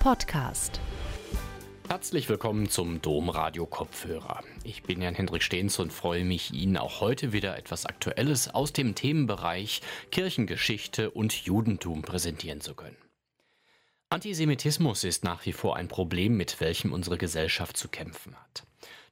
Podcast. Herzlich willkommen zum Domradio Kopfhörer. Ich bin Jan Hendrik Stehns und freue mich, Ihnen auch heute wieder etwas Aktuelles aus dem Themenbereich Kirchengeschichte und Judentum präsentieren zu können. Antisemitismus ist nach wie vor ein Problem, mit welchem unsere Gesellschaft zu kämpfen hat.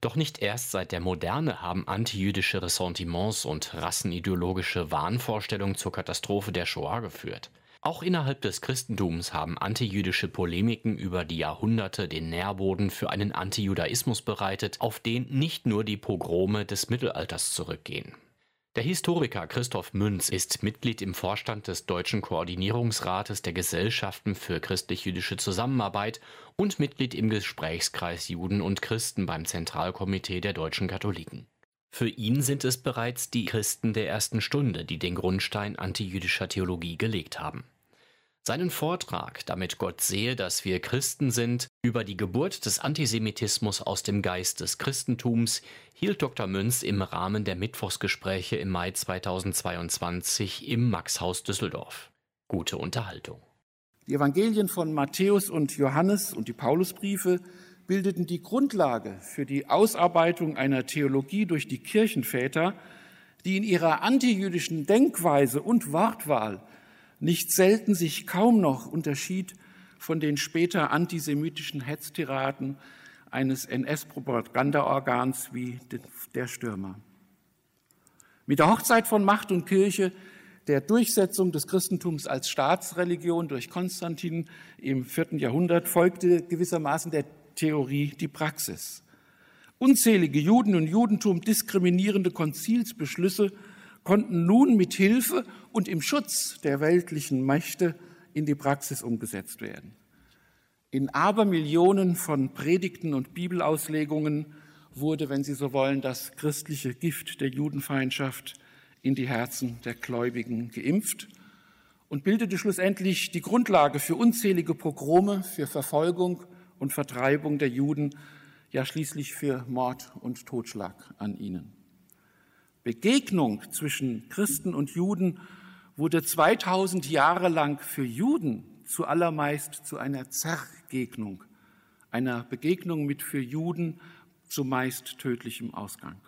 Doch nicht erst seit der Moderne haben antijüdische Ressentiments und rassenideologische Wahnvorstellungen zur Katastrophe der Shoah geführt. Auch innerhalb des Christentums haben antijüdische Polemiken über die Jahrhunderte den Nährboden für einen Antijudaismus bereitet, auf den nicht nur die Pogrome des Mittelalters zurückgehen. Der Historiker Christoph Münz ist Mitglied im Vorstand des Deutschen Koordinierungsrates der Gesellschaften für christlich-jüdische Zusammenarbeit und Mitglied im Gesprächskreis Juden und Christen beim Zentralkomitee der deutschen Katholiken. Für ihn sind es bereits die Christen der ersten Stunde, die den Grundstein antijüdischer Theologie gelegt haben. Seinen Vortrag, damit Gott sehe, dass wir Christen sind, über die Geburt des Antisemitismus aus dem Geist des Christentums, hielt Dr. Münz im Rahmen der Mittwochsgespräche im Mai 2022 im Maxhaus Düsseldorf. Gute Unterhaltung. Die Evangelien von Matthäus und Johannes und die Paulusbriefe bildeten die Grundlage für die Ausarbeitung einer Theologie durch die Kirchenväter, die in ihrer antijüdischen Denkweise und Wortwahl nicht selten sich kaum noch unterschied von den später antisemitischen Hetztiraden eines NS-Propagandaorgans wie der Stürmer. Mit der Hochzeit von Macht und Kirche, der Durchsetzung des Christentums als Staatsreligion durch Konstantin im vierten Jahrhundert folgte gewissermaßen der Theorie die Praxis. Unzählige Juden und Judentum diskriminierende Konzilsbeschlüsse konnten nun mit Hilfe und im Schutz der weltlichen Mächte in die Praxis umgesetzt werden. In Abermillionen von Predigten und Bibelauslegungen wurde, wenn Sie so wollen, das christliche Gift der Judenfeindschaft in die Herzen der Gläubigen geimpft und bildete schlussendlich die Grundlage für unzählige Pogrome, für Verfolgung und Vertreibung der Juden, ja schließlich für Mord und Totschlag an ihnen. Begegnung zwischen Christen und Juden wurde 2000 Jahre lang für Juden zuallermeist zu einer Zergegnung, einer Begegnung mit für Juden zumeist tödlichem Ausgang.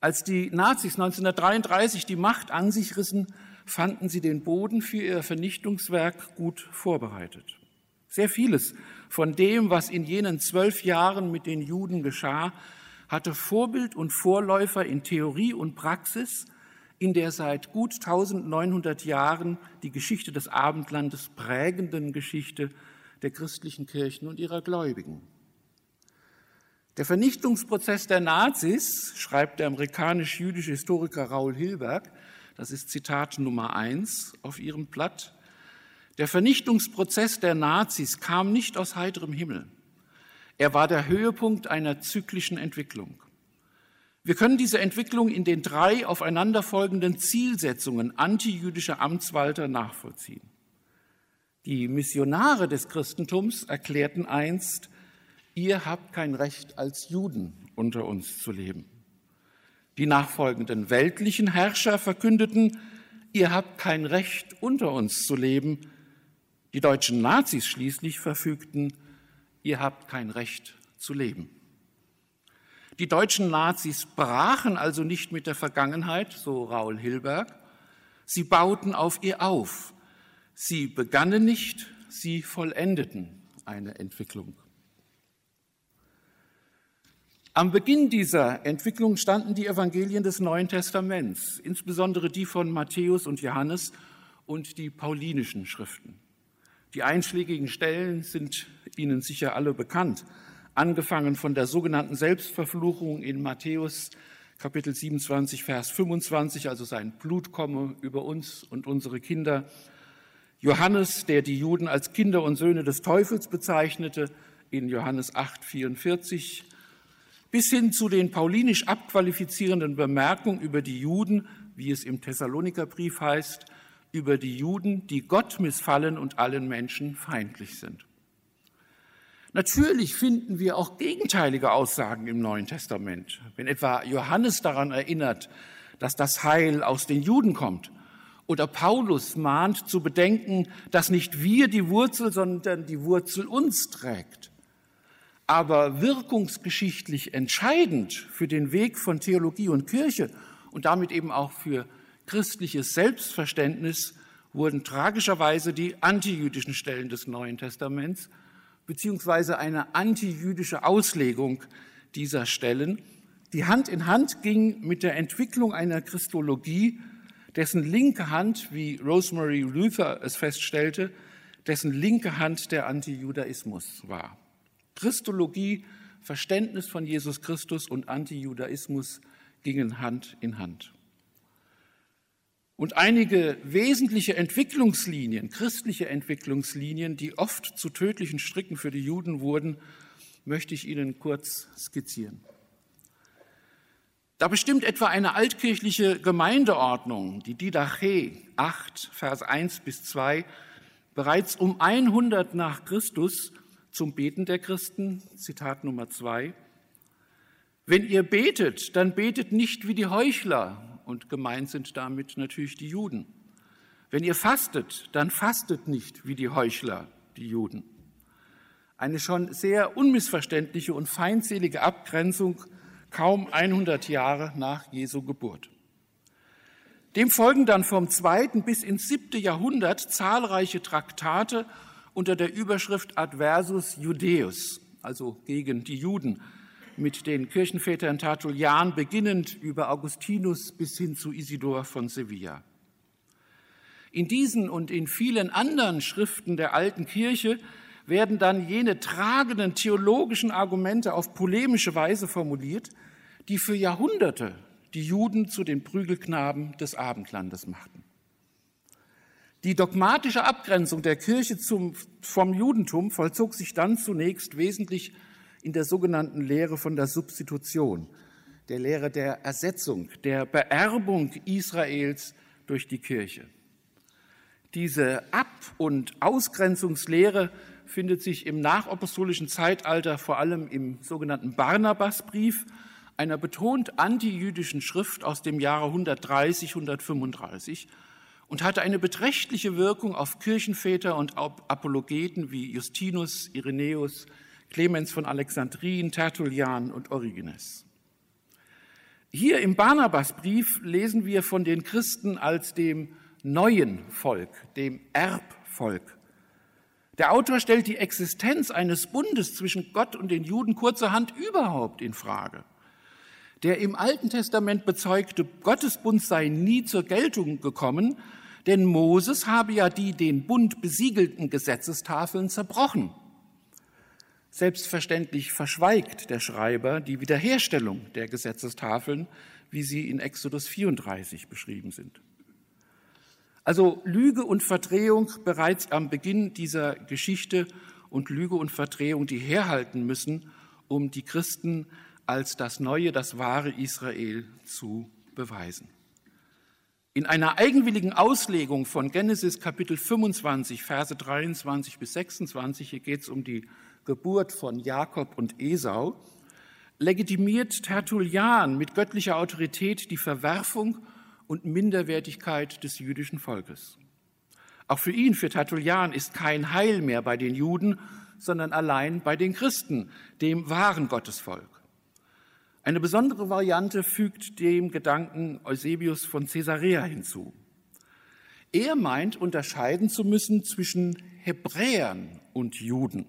Als die Nazis 1933 die Macht an sich rissen, fanden sie den Boden für ihr Vernichtungswerk gut vorbereitet. Sehr vieles von dem, was in jenen zwölf Jahren mit den Juden geschah, hatte Vorbild und Vorläufer in Theorie und Praxis in der seit gut 1900 Jahren die Geschichte des Abendlandes prägenden Geschichte der christlichen Kirchen und ihrer Gläubigen. Der Vernichtungsprozess der Nazis, schreibt der amerikanisch-jüdische Historiker Raul Hilberg, das ist Zitat Nummer eins auf ihrem Blatt, der Vernichtungsprozess der Nazis kam nicht aus heiterem Himmel. Er war der Höhepunkt einer zyklischen Entwicklung. Wir können diese Entwicklung in den drei aufeinanderfolgenden Zielsetzungen antijüdischer Amtswalter nachvollziehen. Die Missionare des Christentums erklärten einst, ihr habt kein Recht als Juden unter uns zu leben. Die nachfolgenden weltlichen Herrscher verkündeten, ihr habt kein Recht unter uns zu leben. Die deutschen Nazis schließlich verfügten, ihr habt kein Recht zu leben. Die deutschen Nazis brachen also nicht mit der Vergangenheit, so Raul Hilberg, sie bauten auf ihr auf. Sie begannen nicht, sie vollendeten eine Entwicklung. Am Beginn dieser Entwicklung standen die Evangelien des Neuen Testaments, insbesondere die von Matthäus und Johannes und die paulinischen Schriften. Die einschlägigen Stellen sind Ihnen sicher alle bekannt, angefangen von der sogenannten Selbstverfluchung in Matthäus Kapitel 27, Vers 25, also sein Blut komme über uns und unsere Kinder. Johannes, der die Juden als Kinder und Söhne des Teufels bezeichnete, in Johannes 8, 44, bis hin zu den paulinisch abqualifizierenden Bemerkungen über die Juden, wie es im Thessalonikerbrief heißt, über die Juden, die Gott missfallen und allen Menschen feindlich sind. Natürlich finden wir auch gegenteilige Aussagen im Neuen Testament. Wenn etwa Johannes daran erinnert, dass das Heil aus den Juden kommt, Oder Paulus mahnt zu bedenken, dass nicht wir die Wurzel, sondern die Wurzel uns trägt. Aber wirkungsgeschichtlich entscheidend für den Weg von Theologie und Kirche und damit eben auch für christliches Selbstverständnis wurden tragischerweise die antijüdischen Stellen des Neuen Testaments beziehungsweise eine antijüdische Auslegung dieser Stellen, die Hand in Hand ging mit der Entwicklung einer Christologie, dessen linke Hand, wie Rosemary Luther es feststellte, dessen linke Hand der Antijudaismus war. Christologie, Verständnis von Jesus Christus und Antijudaismus gingen Hand in Hand. Und einige wesentliche Entwicklungslinien, christliche Entwicklungslinien, die oft zu tödlichen Stricken für die Juden wurden, möchte ich Ihnen kurz skizzieren. Da bestimmt etwa eine altkirchliche Gemeindeordnung, die Didache 8, Vers 1 bis 2, bereits um 100 nach Christus zum Beten der Christen, Zitat Nummer 2, wenn ihr betet, dann betet nicht wie die Heuchler, und gemeint sind damit natürlich die Juden. Wenn ihr fastet, dann fastet nicht wie die Heuchler, die Juden. Eine schon sehr unmissverständliche und feindselige Abgrenzung kaum 100 Jahre nach Jesu Geburt. Dem folgen dann vom zweiten bis ins siebte Jahrhundert zahlreiche Traktate unter der Überschrift Adversus Judeus, also gegen die Juden, mit den Kirchenvätern Tertullian beginnend über Augustinus bis hin zu Isidor von Sevilla. In diesen und in vielen anderen Schriften der alten Kirche werden dann jene tragenden theologischen Argumente auf polemische Weise formuliert, die für Jahrhunderte die Juden zu den Prügelknaben des Abendlandes machten. Die dogmatische Abgrenzung der Kirche zum, vom Judentum vollzog sich dann zunächst wesentlich in der sogenannten Lehre von der Substitution, der Lehre der Ersetzung, der Beerbung Israels durch die Kirche. Diese Ab- und Ausgrenzungslehre findet sich im nachapostolischen Zeitalter vor allem im sogenannten Barnabasbrief, einer betont antijüdischen Schrift aus dem Jahre 130, 135 und hatte eine beträchtliche Wirkung auf Kirchenväter und Apologeten wie Justinus, Irenäus, Clemens von Alexandrien, Tertullian und Origenes. Hier im Barnabasbrief lesen wir von den Christen als dem neuen Volk, dem Erbvolk. Der Autor stellt die Existenz eines Bundes zwischen Gott und den Juden kurzerhand überhaupt in Frage. Der im Alten Testament bezeugte Gottesbund sei nie zur Geltung gekommen, denn Moses habe ja die den Bund besiegelten Gesetzestafeln zerbrochen. Selbstverständlich verschweigt der Schreiber die Wiederherstellung der Gesetzestafeln, wie sie in Exodus 34 beschrieben sind. Also Lüge und Verdrehung bereits am Beginn dieser Geschichte und Lüge und Verdrehung, die herhalten müssen, um die Christen als das neue, das wahre Israel zu beweisen. In einer eigenwilligen Auslegung von Genesis Kapitel 25, Verse 23 bis 26, hier geht es um die Geburt von Jakob und Esau, legitimiert Tertullian mit göttlicher Autorität die Verwerfung und Minderwertigkeit des jüdischen Volkes. Auch für ihn, für Tertullian, ist kein Heil mehr bei den Juden, sondern allein bei den Christen, dem wahren Gottesvolk. Eine besondere Variante fügt dem Gedanken Eusebius von Caesarea hinzu. Er meint, unterscheiden zu müssen zwischen Hebräern und Juden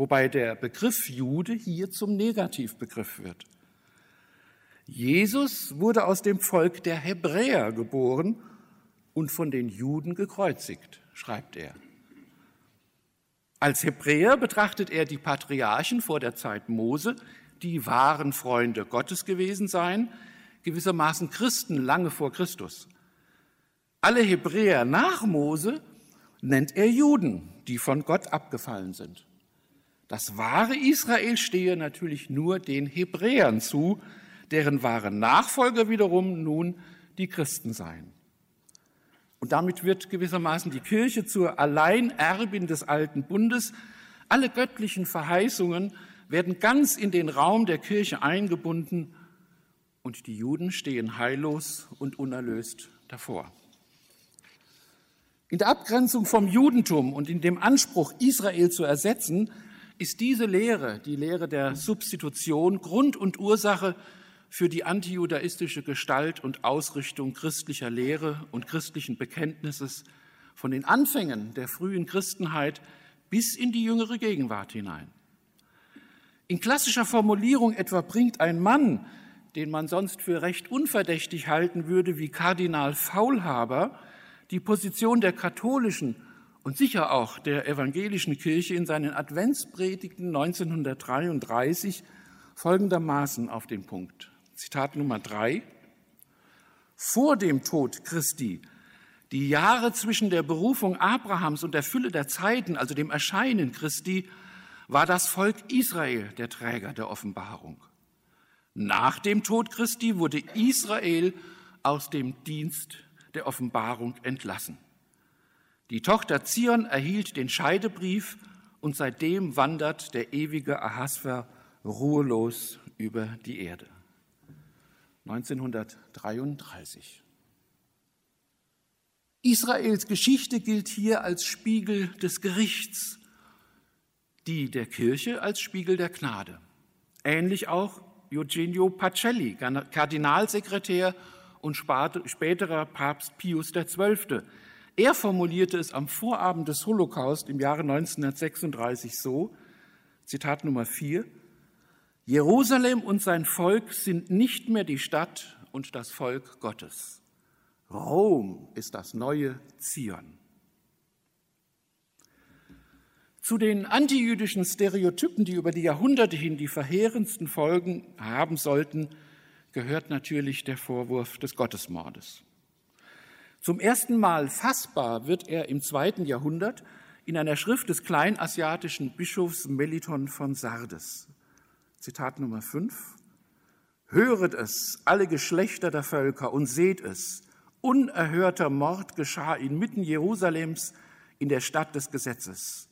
wobei der Begriff Jude hier zum Negativbegriff wird. Jesus wurde aus dem Volk der Hebräer geboren und von den Juden gekreuzigt, schreibt er. Als Hebräer betrachtet er die Patriarchen vor der Zeit Mose, die wahren Freunde Gottes gewesen seien, gewissermaßen Christen lange vor Christus. Alle Hebräer nach Mose nennt er Juden, die von Gott abgefallen sind. Das wahre Israel stehe natürlich nur den Hebräern zu, deren wahre Nachfolger wiederum nun die Christen seien. Und damit wird gewissermaßen die Kirche zur Alleinerbin des alten Bundes. Alle göttlichen Verheißungen werden ganz in den Raum der Kirche eingebunden und die Juden stehen heillos und unerlöst davor. In der Abgrenzung vom Judentum und in dem Anspruch, Israel zu ersetzen, ist diese Lehre, die Lehre der Substitution, Grund und Ursache für die antijudaistische Gestalt und Ausrichtung christlicher Lehre und christlichen Bekenntnisses von den Anfängen der frühen Christenheit bis in die jüngere Gegenwart hinein. In klassischer Formulierung etwa bringt ein Mann, den man sonst für recht unverdächtig halten würde, wie Kardinal Faulhaber, die Position der katholischen und sicher auch der evangelischen Kirche in seinen Adventspredigten 1933 folgendermaßen auf den Punkt. Zitat Nummer drei. Vor dem Tod Christi, die Jahre zwischen der Berufung Abrahams und der Fülle der Zeiten, also dem Erscheinen Christi, war das Volk Israel der Träger der Offenbarung. Nach dem Tod Christi wurde Israel aus dem Dienst der Offenbarung entlassen. Die Tochter Zion erhielt den Scheidebrief und seitdem wandert der ewige Ahasver ruhelos über die Erde. 1933. Israels Geschichte gilt hier als Spiegel des Gerichts, die der Kirche als Spiegel der Gnade. Ähnlich auch Eugenio Pacelli, Kardinalsekretär und späterer Papst Pius XII. Er formulierte es am Vorabend des Holocaust im Jahre 1936 so, Zitat Nummer 4, Jerusalem und sein Volk sind nicht mehr die Stadt und das Volk Gottes. Rom ist das neue Zion. Zu den antijüdischen Stereotypen, die über die Jahrhunderte hin die verheerendsten Folgen haben sollten, gehört natürlich der Vorwurf des Gottesmordes. Zum ersten Mal fassbar wird er im zweiten Jahrhundert in einer Schrift des kleinasiatischen Bischofs Meliton von Sardes. Zitat Nummer 5. Höret es, alle Geschlechter der Völker, und seht es. Unerhörter Mord geschah inmitten Jerusalems in der Stadt des Gesetzes.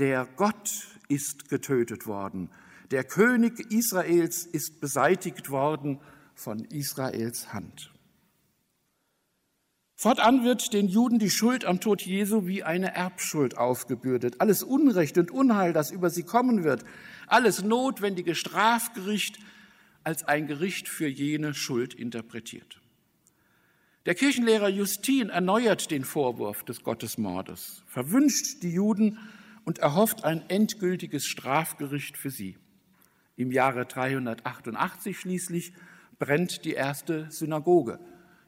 Der Gott ist getötet worden. Der König Israels ist beseitigt worden von Israels Hand. Fortan wird den Juden die Schuld am Tod Jesu wie eine Erbschuld aufgebürdet. Alles Unrecht und Unheil, das über sie kommen wird, alles notwendige Strafgericht als ein Gericht für jene Schuld interpretiert. Der Kirchenlehrer Justin erneuert den Vorwurf des Gottesmordes, verwünscht die Juden und erhofft ein endgültiges Strafgericht für sie. Im Jahre 388 schließlich brennt die erste Synagoge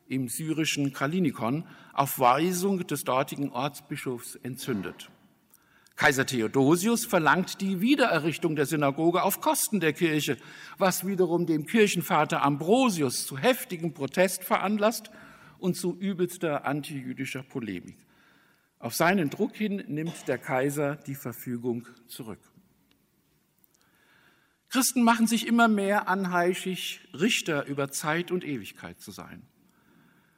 im syrischen Kalinikon auf Weisung des dortigen Ortsbischofs entzündet. Kaiser Theodosius verlangt die Wiedererrichtung der Synagoge auf Kosten der Kirche, was wiederum dem Kirchenvater Ambrosius zu heftigem Protest veranlasst und zu übelster antijüdischer Polemik. Auf seinen Druck hin nimmt der Kaiser die Verfügung zurück. Christen machen sich immer mehr anheischig, Richter über Zeit und Ewigkeit zu sein.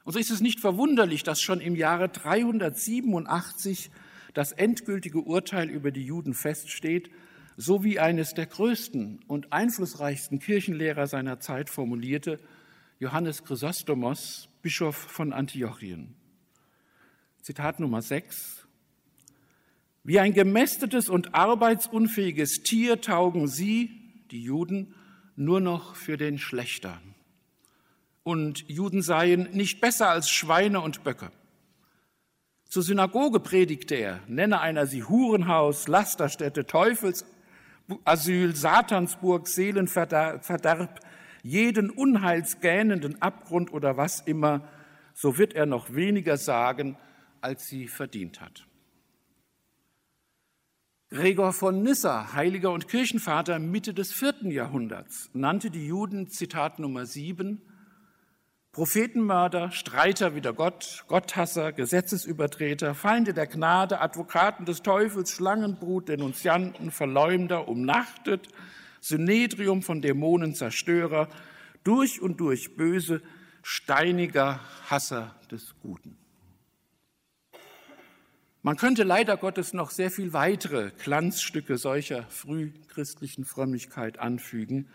Und so ist es nicht verwunderlich, dass schon im Jahre 387 das endgültige Urteil über die Juden feststeht, so wie eines der größten und einflussreichsten Kirchenlehrer seiner Zeit formulierte, Johannes Chrysostomos, Bischof von Antiochien. Zitat Nummer 6. Wie ein gemästetes und arbeitsunfähiges Tier taugen sie, die Juden, nur noch für den Schlechter. Und Juden seien nicht besser als Schweine und Böcke. Zur Synagoge predigte er, nenne einer sie Hurenhaus, Lasterstätte, Teufelsasyl, Satansburg, Seelenverderb, jeden unheilsgähnenden Abgrund oder was immer, so wird er noch weniger sagen, als sie verdient hat. Gregor von Nyssa, Heiliger und Kirchenvater Mitte des vierten Jahrhunderts, nannte die Juden, Zitat Nummer sieben, Prophetenmörder, Streiter wider Gott, Gotthasser, Gesetzesübertreter, Feinde der Gnade, Advokaten des Teufels, Schlangenbrut, Denunzianten, Verleumder, umnachtet, Synedrium von Dämonen, Zerstörer, durch und durch böse, steiniger Hasser des Guten. Man könnte leider Gottes noch sehr viel weitere Glanzstücke solcher frühchristlichen Frömmigkeit anfügen,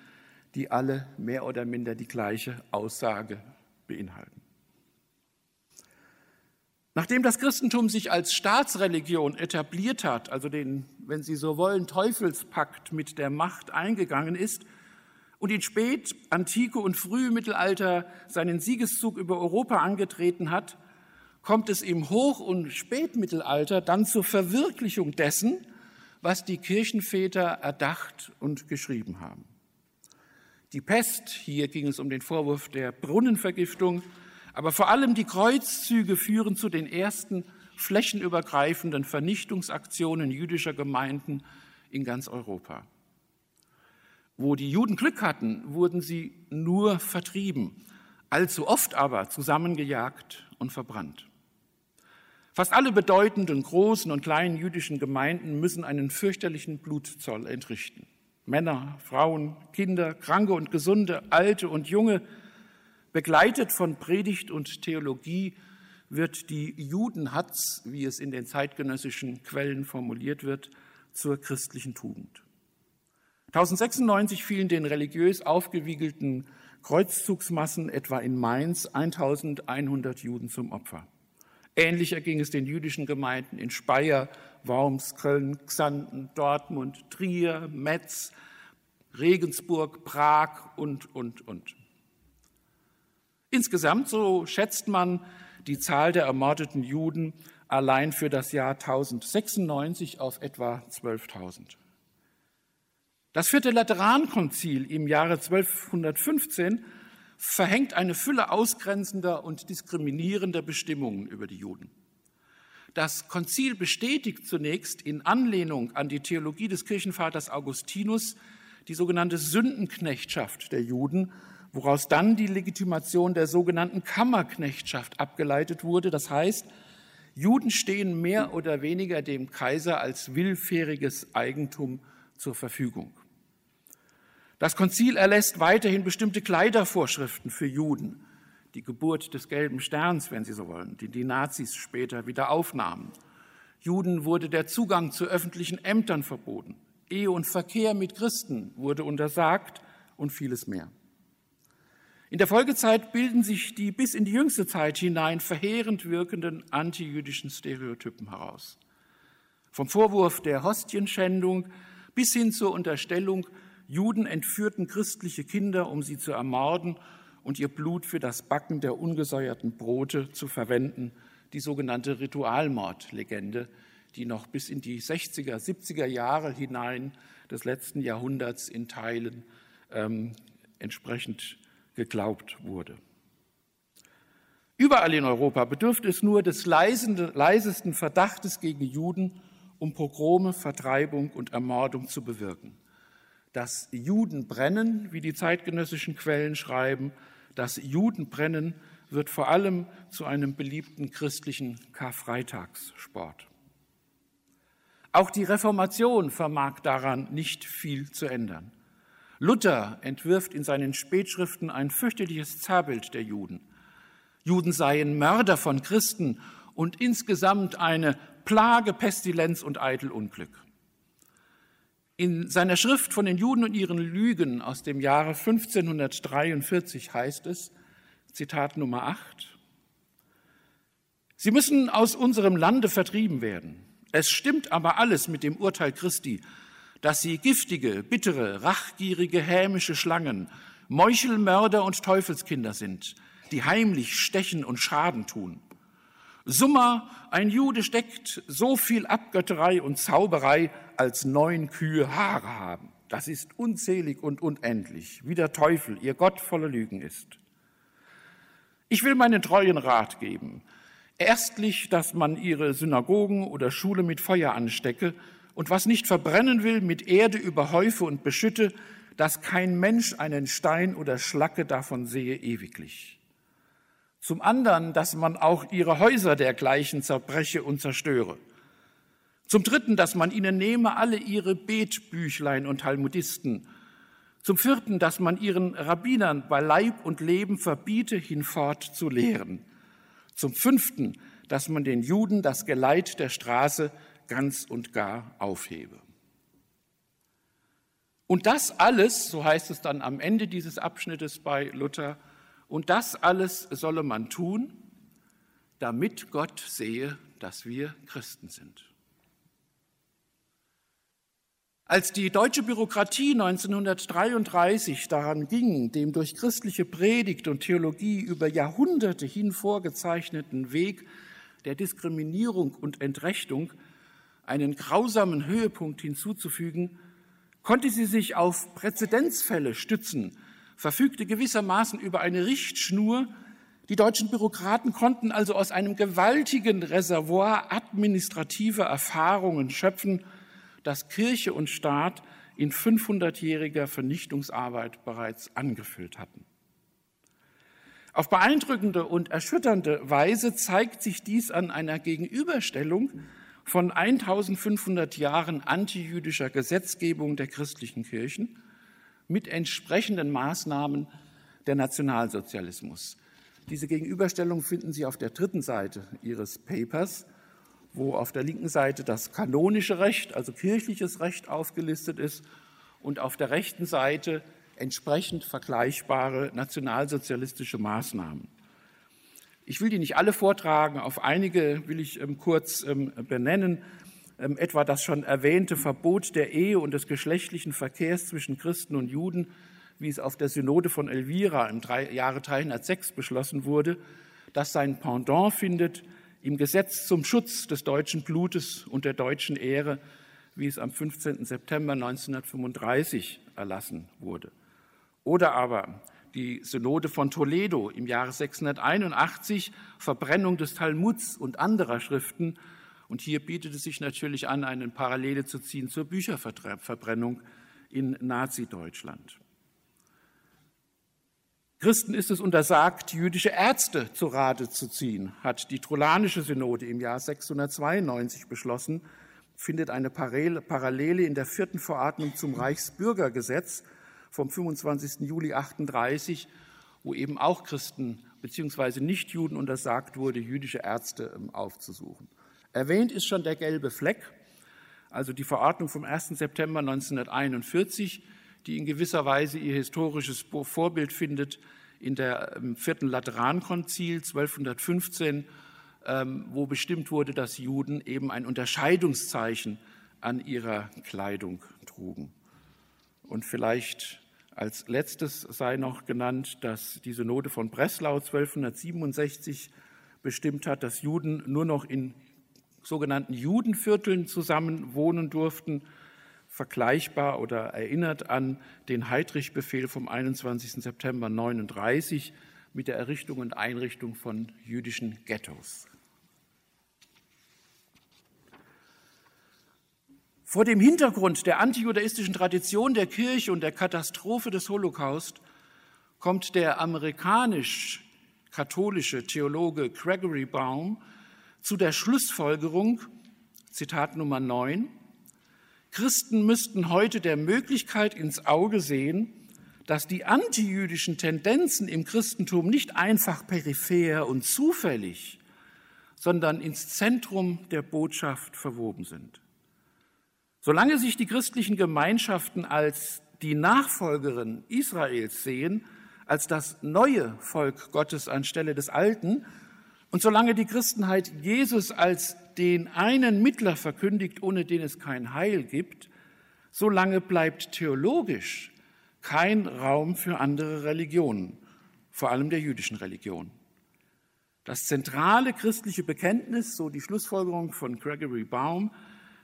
die alle mehr oder minder die gleiche Aussage beinhalten. Nachdem das Christentum sich als Staatsreligion etabliert hat, also den, wenn Sie so wollen, Teufelspakt mit der Macht eingegangen ist und in Spät-, Antike und Frühmittelalter seinen Siegeszug über Europa angetreten hat, kommt es im Hoch- und Spätmittelalter dann zur Verwirklichung dessen, was die Kirchenväter erdacht und geschrieben haben. Die Pest, hier ging es um den Vorwurf der Brunnenvergiftung, aber vor allem die Kreuzzüge führen zu den ersten flächenübergreifenden Vernichtungsaktionen jüdischer Gemeinden in ganz Europa. Wo die Juden Glück hatten, wurden sie nur vertrieben, allzu oft aber zusammengejagt und verbrannt. Fast alle bedeutenden großen und kleinen jüdischen Gemeinden müssen einen fürchterlichen Blutzoll entrichten. Männer, Frauen, Kinder, Kranke und Gesunde, Alte und Junge, begleitet von Predigt und Theologie, wird die Judenhatz, wie es in den zeitgenössischen Quellen formuliert wird, zur christlichen Tugend. 1096 fielen den religiös aufgewiegelten Kreuzzugsmassen etwa in Mainz 1100 Juden zum Opfer. Ähnlich erging es den jüdischen Gemeinden in Speyer, Worms, Köln, Xanten, Dortmund, Trier, Metz, Regensburg, Prag und, und, und. Insgesamt, so schätzt man, die Zahl der ermordeten Juden allein für das Jahr 1096 auf etwa 12.000. Das vierte Laterankonzil im Jahre 1215 verhängt eine Fülle ausgrenzender und diskriminierender Bestimmungen über die Juden. Das Konzil bestätigt zunächst in Anlehnung an die Theologie des Kirchenvaters Augustinus die sogenannte Sündenknechtschaft der Juden, woraus dann die Legitimation der sogenannten Kammerknechtschaft abgeleitet wurde. Das heißt, Juden stehen mehr oder weniger dem Kaiser als willfähriges Eigentum zur Verfügung. Das Konzil erlässt weiterhin bestimmte Kleidervorschriften für Juden. Die Geburt des gelben Sterns, wenn Sie so wollen, die die Nazis später wieder aufnahmen. Juden wurde der Zugang zu öffentlichen Ämtern verboten. Ehe und Verkehr mit Christen wurde untersagt und vieles mehr. In der Folgezeit bilden sich die bis in die jüngste Zeit hinein verheerend wirkenden antijüdischen Stereotypen heraus. Vom Vorwurf der Hostienschändung bis hin zur Unterstellung, Juden entführten christliche Kinder, um sie zu ermorden und ihr Blut für das Backen der ungesäuerten Brote zu verwenden, die sogenannte Ritualmordlegende, die noch bis in die 60er, 70er Jahre hinein des letzten Jahrhunderts in Teilen ähm, entsprechend geglaubt wurde. Überall in Europa bedürfte es nur des leisesten Verdachtes gegen Juden, um Pogrome, Vertreibung und Ermordung zu bewirken. Das Judenbrennen, wie die zeitgenössischen Quellen schreiben, das Judenbrennen wird vor allem zu einem beliebten christlichen Karfreitagssport. Auch die Reformation vermag daran nicht viel zu ändern. Luther entwirft in seinen Spätschriften ein fürchterliches Zerrbild der Juden. Juden seien Mörder von Christen und insgesamt eine Plage, Pestilenz und eitel Unglück. In seiner Schrift von den Juden und ihren Lügen aus dem Jahre 1543 heißt es, Zitat Nummer 8, Sie müssen aus unserem Lande vertrieben werden. Es stimmt aber alles mit dem Urteil Christi, dass sie giftige, bittere, rachgierige, hämische Schlangen, Meuchelmörder und Teufelskinder sind, die heimlich stechen und Schaden tun. Summa, ein Jude steckt so viel Abgötterei und Zauberei, als neun Kühe Haare haben. Das ist unzählig und unendlich, wie der Teufel, ihr Gott voller Lügen ist. Ich will meinen treuen Rat geben. Erstlich, dass man ihre Synagogen oder Schule mit Feuer anstecke und was nicht verbrennen will, mit Erde überhäufe und beschütte, dass kein Mensch einen Stein oder Schlacke davon sehe ewiglich. Zum anderen, dass man auch ihre Häuser dergleichen zerbreche und zerstöre. Zum Dritten, dass man ihnen nehme alle ihre Betbüchlein und Talmudisten. Zum Vierten, dass man ihren Rabbinern bei Leib und Leben verbiete, hinfort zu lehren. Zum Fünften, dass man den Juden das Geleit der Straße ganz und gar aufhebe. Und das alles, so heißt es dann am Ende dieses Abschnittes bei Luther, und das alles solle man tun, damit Gott sehe, dass wir Christen sind. Als die deutsche Bürokratie 1933 daran ging, dem durch christliche Predigt und Theologie über Jahrhunderte hin vorgezeichneten Weg der Diskriminierung und Entrechtung einen grausamen Höhepunkt hinzuzufügen, konnte sie sich auf Präzedenzfälle stützen, verfügte gewissermaßen über eine Richtschnur. Die deutschen Bürokraten konnten also aus einem gewaltigen Reservoir administrativer Erfahrungen schöpfen, das Kirche und Staat in 500-jähriger Vernichtungsarbeit bereits angefüllt hatten. Auf beeindruckende und erschütternde Weise zeigt sich dies an einer Gegenüberstellung von 1500 Jahren antijüdischer Gesetzgebung der christlichen Kirchen mit entsprechenden Maßnahmen der Nationalsozialismus. Diese Gegenüberstellung finden Sie auf der dritten Seite Ihres Papers, wo auf der linken Seite das kanonische Recht, also kirchliches Recht aufgelistet ist und auf der rechten Seite entsprechend vergleichbare nationalsozialistische Maßnahmen. Ich will die nicht alle vortragen, auf einige will ich ähm, kurz ähm, benennen, ähm, etwa das schon erwähnte Verbot der Ehe und des geschlechtlichen Verkehrs zwischen Christen und Juden, wie es auf der Synode von Elvira im Jahre 306 beschlossen wurde, das sein Pendant findet im Gesetz zum Schutz des deutschen Blutes und der deutschen Ehre, wie es am 15. September 1935 erlassen wurde. Oder aber die Synode von Toledo im Jahre 681, Verbrennung des Talmuds und anderer Schriften. Und hier bietet es sich natürlich an, eine Parallele zu ziehen zur Bücherverbrennung in Nazi-Deutschland. Christen ist es untersagt, jüdische Ärzte zu Rate zu ziehen, hat die Trollanische Synode im Jahr 692 beschlossen, findet eine Parallele in der vierten Verordnung zum Reichsbürgergesetz vom 25. Juli 38, wo eben auch Christen bzw. Nichtjuden untersagt wurde, jüdische Ärzte ähm, aufzusuchen. Erwähnt ist schon der gelbe Fleck, also die Verordnung vom 1. September 1941, die in gewisser Weise ihr historisches Vorbild findet in der ähm, vierten Laterankonzil 1215, ähm, wo bestimmt wurde, dass Juden eben ein Unterscheidungszeichen an ihrer Kleidung trugen. Und vielleicht als letztes sei noch genannt, dass die Synode von Breslau 1267 bestimmt hat, dass Juden nur noch in sogenannten Judenvierteln zusammen wohnen durften, vergleichbar oder erinnert an den Heydrich-Befehl vom 21. September 1939 mit der Errichtung und Einrichtung von jüdischen Ghettos. Vor dem Hintergrund der antijudaistischen Tradition der Kirche und der Katastrophe des Holocaust kommt der amerikanisch-katholische Theologe Gregory Baum zu der Schlussfolgerung, Zitat Nummer 9, Christen müssten heute der Möglichkeit ins Auge sehen, dass die antijüdischen Tendenzen im Christentum nicht einfach peripher und zufällig, sondern ins Zentrum der Botschaft verwoben sind. Solange sich die christlichen Gemeinschaften als die Nachfolgerin Israels sehen, als das neue Volk Gottes anstelle des alten, und solange die Christenheit Jesus als den einen Mittler verkündigt, ohne den es kein Heil gibt, solange bleibt theologisch kein Raum für andere Religionen, vor allem der jüdischen Religion. Das zentrale christliche Bekenntnis, so die Schlussfolgerung von Gregory Baum,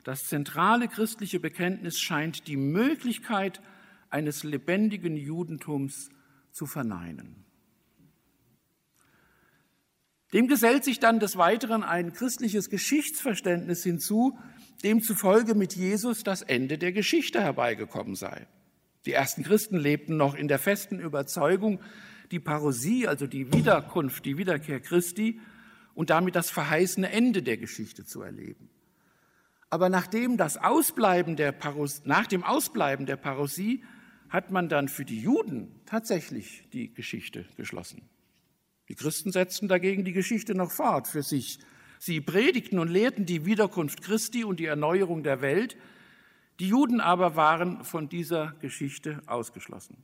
das zentrale christliche Bekenntnis scheint die Möglichkeit eines lebendigen Judentums zu verneinen. Dem gesellt sich dann des Weiteren ein christliches Geschichtsverständnis hinzu, demzufolge mit Jesus das Ende der Geschichte herbeigekommen sei. Die ersten Christen lebten noch in der festen Überzeugung, die Parosie, also die Wiederkunft, die Wiederkehr Christi und damit das verheißene Ende der Geschichte zu erleben. Aber nachdem das Ausbleiben der Paros, nach dem Ausbleiben der Parosie hat man dann für die Juden tatsächlich die Geschichte geschlossen. Die Christen setzten dagegen die Geschichte noch fort für sich. Sie predigten und lehrten die Wiederkunft Christi und die Erneuerung der Welt. Die Juden aber waren von dieser Geschichte ausgeschlossen.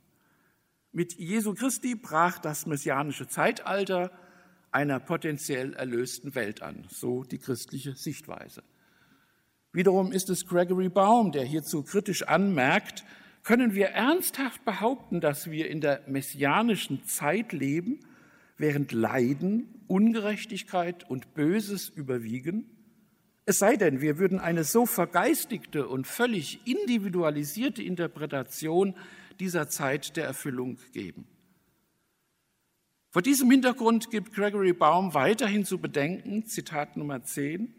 Mit Jesu Christi brach das messianische Zeitalter, einer potenziell erlösten Welt an, so die christliche Sichtweise. Wiederum ist es Gregory Baum, der hierzu kritisch anmerkt, können wir ernsthaft behaupten, dass wir in der messianischen Zeit leben, während Leiden, Ungerechtigkeit und Böses überwiegen? Es sei denn, wir würden eine so vergeistigte und völlig individualisierte Interpretation dieser Zeit der Erfüllung geben. Vor diesem Hintergrund gibt Gregory Baum weiterhin zu bedenken, Zitat Nummer 10,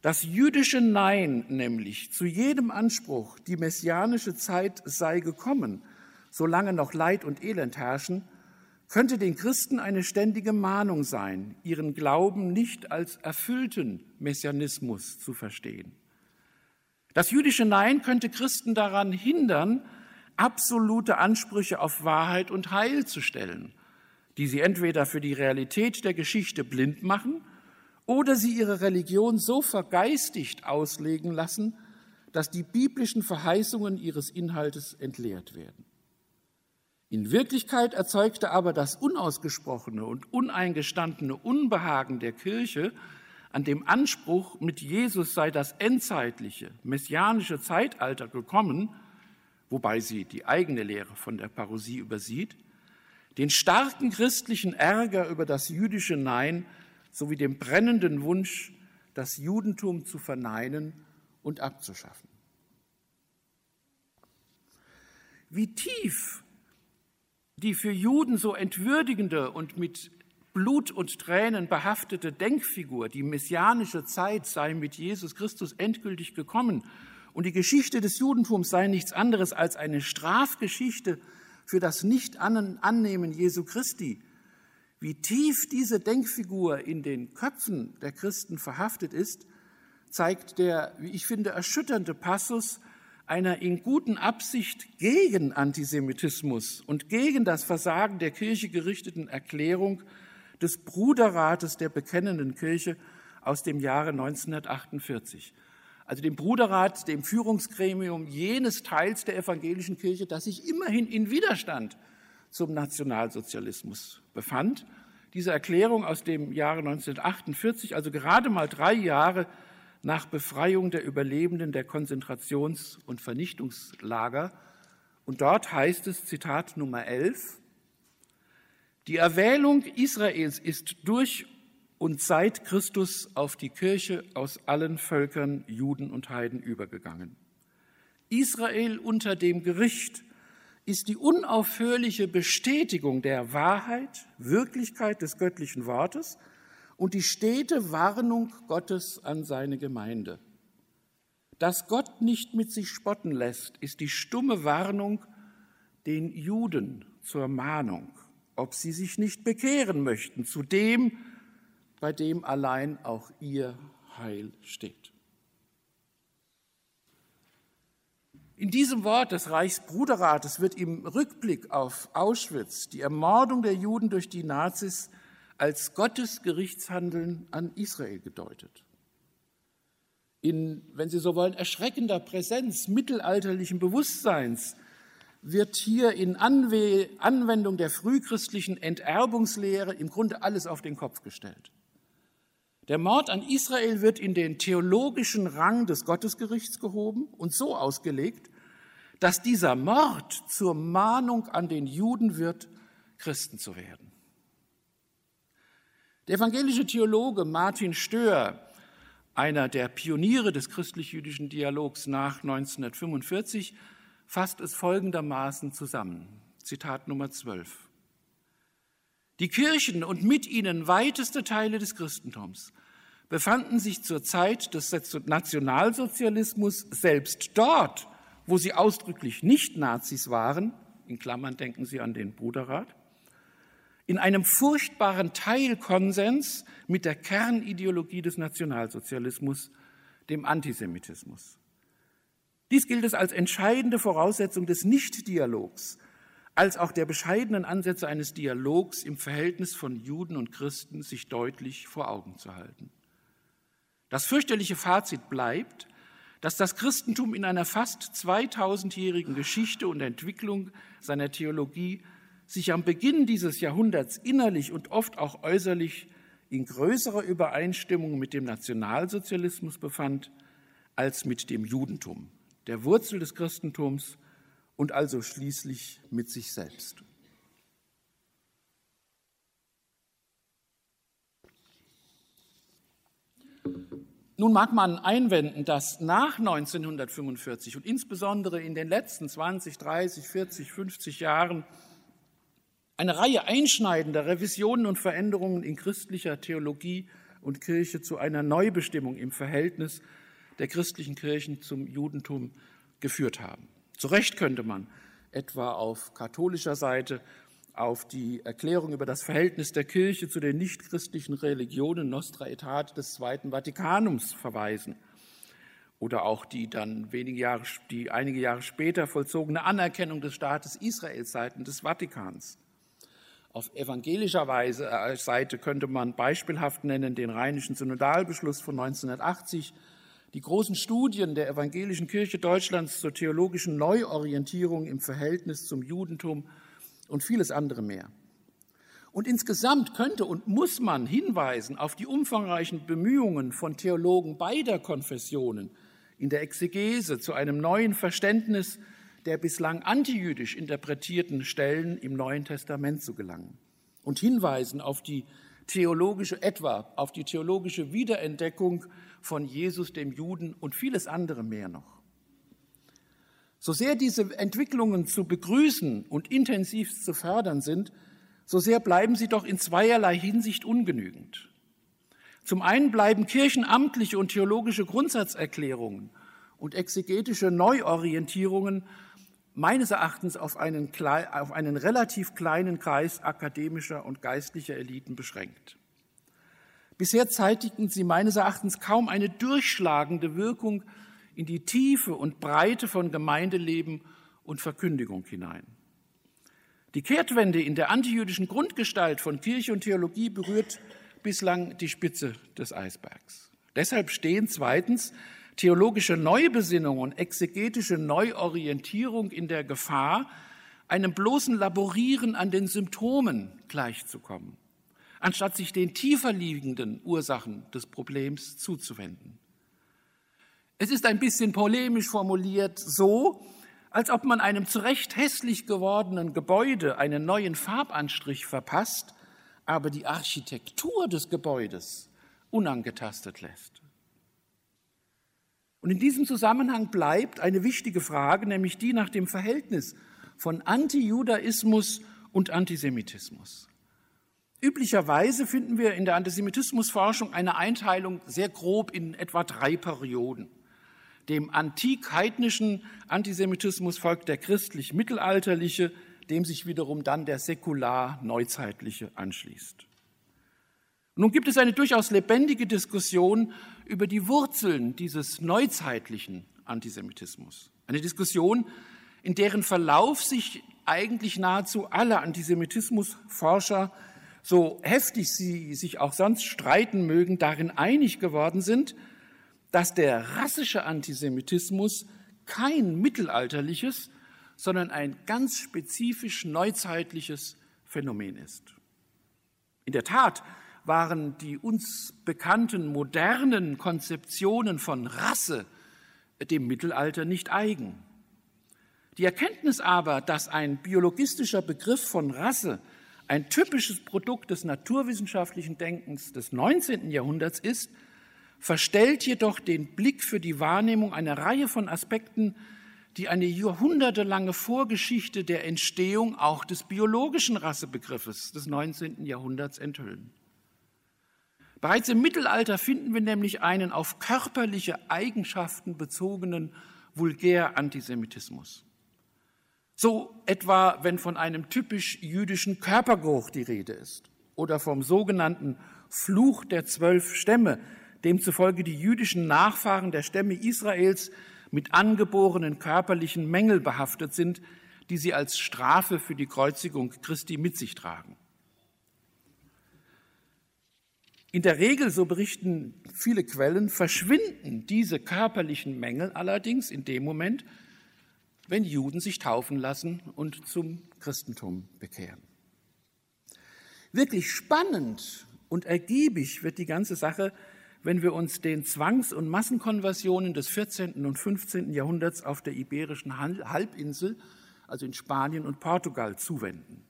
das jüdische Nein nämlich zu jedem Anspruch, die messianische Zeit sei gekommen, solange noch Leid und Elend herrschen, könnte den Christen eine ständige Mahnung sein, ihren Glauben nicht als erfüllten Messianismus zu verstehen. Das jüdische Nein könnte Christen daran hindern, absolute Ansprüche auf Wahrheit und Heil zu stellen, die sie entweder für die Realität der Geschichte blind machen oder sie ihre Religion so vergeistigt auslegen lassen, dass die biblischen Verheißungen ihres Inhaltes entleert werden. In Wirklichkeit erzeugte aber das unausgesprochene und uneingestandene Unbehagen der Kirche an dem Anspruch, mit Jesus sei das endzeitliche, messianische Zeitalter gekommen, wobei sie die eigene Lehre von der Parosie übersieht, den starken christlichen Ärger über das jüdische Nein sowie dem brennenden Wunsch, das Judentum zu verneinen und abzuschaffen. Wie tief die für Juden so entwürdigende und mit Blut und Tränen behaftete Denkfigur, die messianische Zeit sei mit Jesus Christus endgültig gekommen und die Geschichte des Judentums sei nichts anderes als eine Strafgeschichte für das Nicht-Annehmen Jesu Christi, wie tief diese Denkfigur in den Köpfen der Christen verhaftet ist, zeigt der, wie ich finde, erschütternde Passus einer in guten Absicht gegen Antisemitismus und gegen das Versagen der Kirche gerichteten Erklärung des Bruderrates der bekennenden Kirche aus dem Jahre 1948. Also dem Bruderrat, dem Führungsgremium jenes Teils der evangelischen Kirche, das sich immerhin in Widerstand zum Nationalsozialismus befand. Diese Erklärung aus dem Jahre 1948, also gerade mal drei Jahre nach Befreiung der Überlebenden der Konzentrations- und Vernichtungslager. Und dort heißt es, Zitat Nummer 11, die Erwählung Israels ist durch und seit Christus auf die Kirche aus allen Völkern, Juden und Heiden übergegangen. Israel unter dem Gericht ist die unaufhörliche Bestätigung der Wahrheit, Wirklichkeit des göttlichen Wortes und die stete Warnung Gottes an seine Gemeinde. Dass Gott nicht mit sich spotten lässt, ist die stumme Warnung den Juden zur Mahnung, ob sie sich nicht bekehren möchten zu dem, bei dem allein auch ihr Heil steht. In diesem Wort des Reichsbruderrates wird im Rückblick auf Auschwitz die Ermordung der Juden durch die Nazis als Gottes Gerichtshandeln an Israel gedeutet. In, wenn Sie so wollen, erschreckender Präsenz mittelalterlichen Bewusstseins wird hier in Anwendung der frühchristlichen Enterbungslehre im Grunde alles auf den Kopf gestellt. Der Mord an Israel wird in den theologischen Rang des Gottesgerichts gehoben und so ausgelegt, dass dieser Mord zur Mahnung an den Juden wird, Christen zu werden. Der evangelische Theologe Martin Stöhr, einer der Pioniere des christlich-jüdischen Dialogs nach 1945, fasst es folgendermaßen zusammen. Zitat Nummer 12. Die Kirchen und mit ihnen weiteste Teile des Christentums befanden sich zur Zeit des Nationalsozialismus selbst dort, wo sie ausdrücklich nicht Nazis waren, in Klammern denken Sie an den Bruderrat, in einem furchtbaren Teilkonsens mit der Kernideologie des Nationalsozialismus, dem Antisemitismus. Dies gilt es als entscheidende Voraussetzung des Nichtdialogs als auch der bescheidenen Ansätze eines Dialogs im Verhältnis von Juden und Christen sich deutlich vor Augen zu halten. Das fürchterliche Fazit bleibt, dass das Christentum in einer fast 2000-jährigen Geschichte und Entwicklung seiner Theologie sich am Beginn dieses Jahrhunderts innerlich und oft auch äußerlich in größerer Übereinstimmung mit dem Nationalsozialismus befand als mit dem Judentum, der Wurzel des Christentums und also schließlich mit sich selbst. Nun mag man einwenden, dass nach 1945 und insbesondere in den letzten 20, 30, 40, 50 Jahren eine Reihe einschneidender Revisionen und Veränderungen in christlicher Theologie und Kirche zu einer Neubestimmung im Verhältnis der christlichen Kirchen zum Judentum geführt haben. Zu Recht könnte man etwa auf katholischer Seite auf die Erklärung über das Verhältnis der Kirche zu den nichtchristlichen Religionen Nostra Aetate des Zweiten Vatikanums verweisen oder auch die dann wenige Jahre, die einige Jahre später vollzogene Anerkennung des Staates Israel seitens des Vatikans. Auf evangelischer Weise, äh, Seite könnte man beispielhaft nennen den Rheinischen Synodalbeschluss von 1980, die großen Studien der evangelischen Kirche Deutschlands zur theologischen Neuorientierung im Verhältnis zum Judentum und vieles andere mehr. Und insgesamt könnte und muss man hinweisen auf die umfangreichen Bemühungen von Theologen beider Konfessionen in der Exegese zu einem neuen Verständnis der bislang antijüdisch interpretierten Stellen im Neuen Testament zu gelangen und hinweisen auf die theologische, etwa auf die theologische Wiederentdeckung von Jesus dem Juden und vieles andere mehr noch. So sehr diese Entwicklungen zu begrüßen und intensiv zu fördern sind, so sehr bleiben sie doch in zweierlei Hinsicht ungenügend. Zum einen bleiben kirchenamtliche und theologische Grundsatzerklärungen und exegetische Neuorientierungen meines Erachtens auf einen, auf einen relativ kleinen Kreis akademischer und geistlicher Eliten beschränkt. Bisher zeitigten sie meines Erachtens kaum eine durchschlagende Wirkung in die Tiefe und Breite von Gemeindeleben und Verkündigung hinein. Die Kehrtwende in der antijüdischen Grundgestalt von Kirche und Theologie berührt bislang die Spitze des Eisbergs. Deshalb stehen zweitens theologische Neubesinnung und exegetische Neuorientierung in der Gefahr, einem bloßen Laborieren an den Symptomen gleichzukommen, anstatt sich den tiefer liegenden Ursachen des Problems zuzuwenden. Es ist ein bisschen polemisch formuliert so, als ob man einem zu Recht hässlich gewordenen Gebäude einen neuen Farbanstrich verpasst, aber die Architektur des Gebäudes unangetastet lässt. Und in diesem Zusammenhang bleibt eine wichtige Frage, nämlich die nach dem Verhältnis von Antijudaismus und Antisemitismus. Üblicherweise finden wir in der Antisemitismusforschung eine Einteilung sehr grob in etwa drei Perioden. Dem antik-heidnischen Antisemitismus folgt der christlich-mittelalterliche, dem sich wiederum dann der säkular-neuzeitliche anschließt. Nun gibt es eine durchaus lebendige Diskussion über die Wurzeln dieses neuzeitlichen Antisemitismus. Eine Diskussion, in deren Verlauf sich eigentlich nahezu alle Antisemitismusforscher, so heftig sie sich auch sonst streiten mögen, darin einig geworden sind, dass der rassische Antisemitismus kein mittelalterliches, sondern ein ganz spezifisch neuzeitliches Phänomen ist. In der Tat waren die uns bekannten modernen Konzeptionen von Rasse dem Mittelalter nicht eigen. Die Erkenntnis aber, dass ein biologistischer Begriff von Rasse ein typisches Produkt des naturwissenschaftlichen Denkens des 19. Jahrhunderts ist, verstellt jedoch den Blick für die Wahrnehmung einer Reihe von Aspekten, die eine jahrhundertelange Vorgeschichte der Entstehung auch des biologischen Rassebegriffes des 19. Jahrhunderts enthüllen. Bereits im Mittelalter finden wir nämlich einen auf körperliche Eigenschaften bezogenen Vulgär-Antisemitismus. So etwa, wenn von einem typisch jüdischen Körpergeruch die Rede ist oder vom sogenannten Fluch der zwölf Stämme, demzufolge die jüdischen Nachfahren der Stämme Israels mit angeborenen körperlichen Mängel behaftet sind, die sie als Strafe für die Kreuzigung Christi mit sich tragen. In der Regel, so berichten viele Quellen, verschwinden diese körperlichen Mängel allerdings in dem Moment, wenn Juden sich taufen lassen und zum Christentum bekehren. Wirklich spannend und ergiebig wird die ganze Sache, wenn wir uns den Zwangs- und Massenkonversionen des 14. und 15. Jahrhunderts auf der iberischen Halbinsel, also in Spanien und Portugal, zuwenden.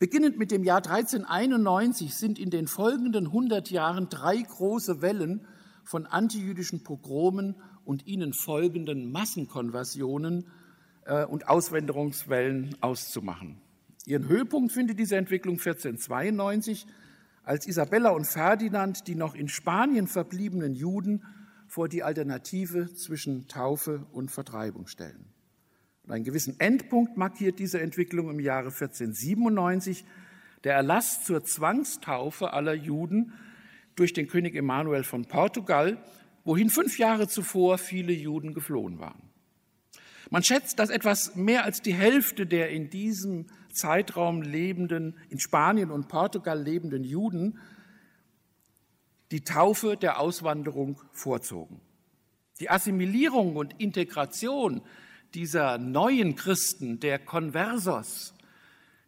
Beginnend mit dem Jahr 1391 sind in den folgenden 100 Jahren drei große Wellen von antijüdischen Pogromen und ihnen folgenden Massenkonversionen äh, und Auswanderungswellen auszumachen. Ihren Höhepunkt findet diese Entwicklung 1492, als Isabella und Ferdinand die noch in Spanien verbliebenen Juden vor die Alternative zwischen Taufe und Vertreibung stellen. Und einen gewissen Endpunkt markiert diese Entwicklung im Jahre 1497 der Erlass zur Zwangstaufe aller Juden durch den König Emanuel von Portugal, wohin fünf Jahre zuvor viele Juden geflohen waren. Man schätzt, dass etwas mehr als die Hälfte der in diesem Zeitraum lebenden, in Spanien und Portugal lebenden Juden die Taufe der Auswanderung vorzogen. Die Assimilierung und Integration dieser neuen Christen, der Conversos,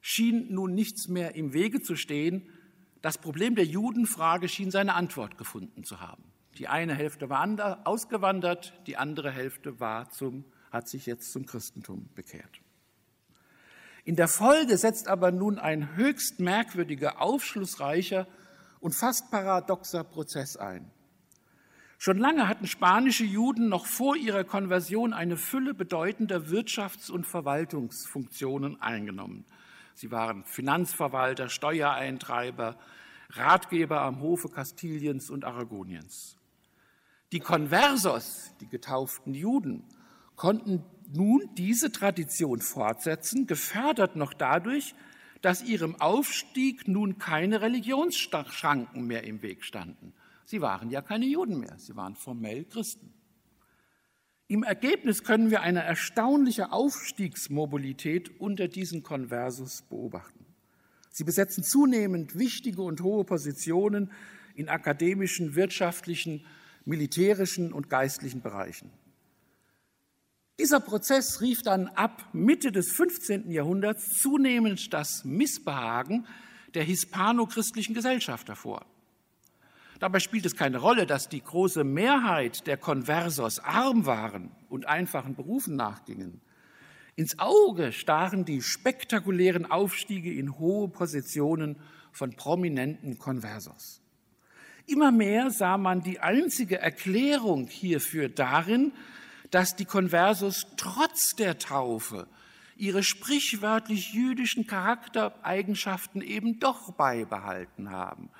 schien nun nichts mehr im Wege zu stehen, das Problem der Judenfrage schien seine Antwort gefunden zu haben. Die eine Hälfte war ausgewandert, die andere Hälfte war zum, hat sich jetzt zum Christentum bekehrt. In der Folge setzt aber nun ein höchst merkwürdiger, aufschlussreicher und fast paradoxer Prozess ein. Schon lange hatten spanische Juden noch vor ihrer Konversion eine Fülle bedeutender Wirtschafts- und Verwaltungsfunktionen eingenommen. Sie waren Finanzverwalter, Steuereintreiber, Ratgeber am Hofe Kastiliens und Aragoniens. Die Conversos, die getauften Juden, konnten nun diese Tradition fortsetzen, gefördert noch dadurch, dass ihrem Aufstieg nun keine Religionsschranken mehr im Weg standen. Sie waren ja keine Juden mehr, sie waren formell Christen. Im Ergebnis können wir eine erstaunliche Aufstiegsmobilität unter diesen Konversus beobachten. Sie besetzen zunehmend wichtige und hohe Positionen in akademischen, wirtschaftlichen, militärischen und geistlichen Bereichen. Dieser Prozess rief dann ab Mitte des 15. Jahrhunderts zunehmend das Missbehagen der hispano-christlichen Gesellschaft hervor. Dabei spielt es keine Rolle, dass die große Mehrheit der Conversos arm waren und einfachen Berufen nachgingen. Ins Auge stachen die spektakulären Aufstiege in hohe Positionen von prominenten Conversos. Immer mehr sah man die einzige Erklärung hierfür darin, dass die Conversos trotz der Taufe ihre sprichwörtlich jüdischen Charaktereigenschaften eben doch beibehalten haben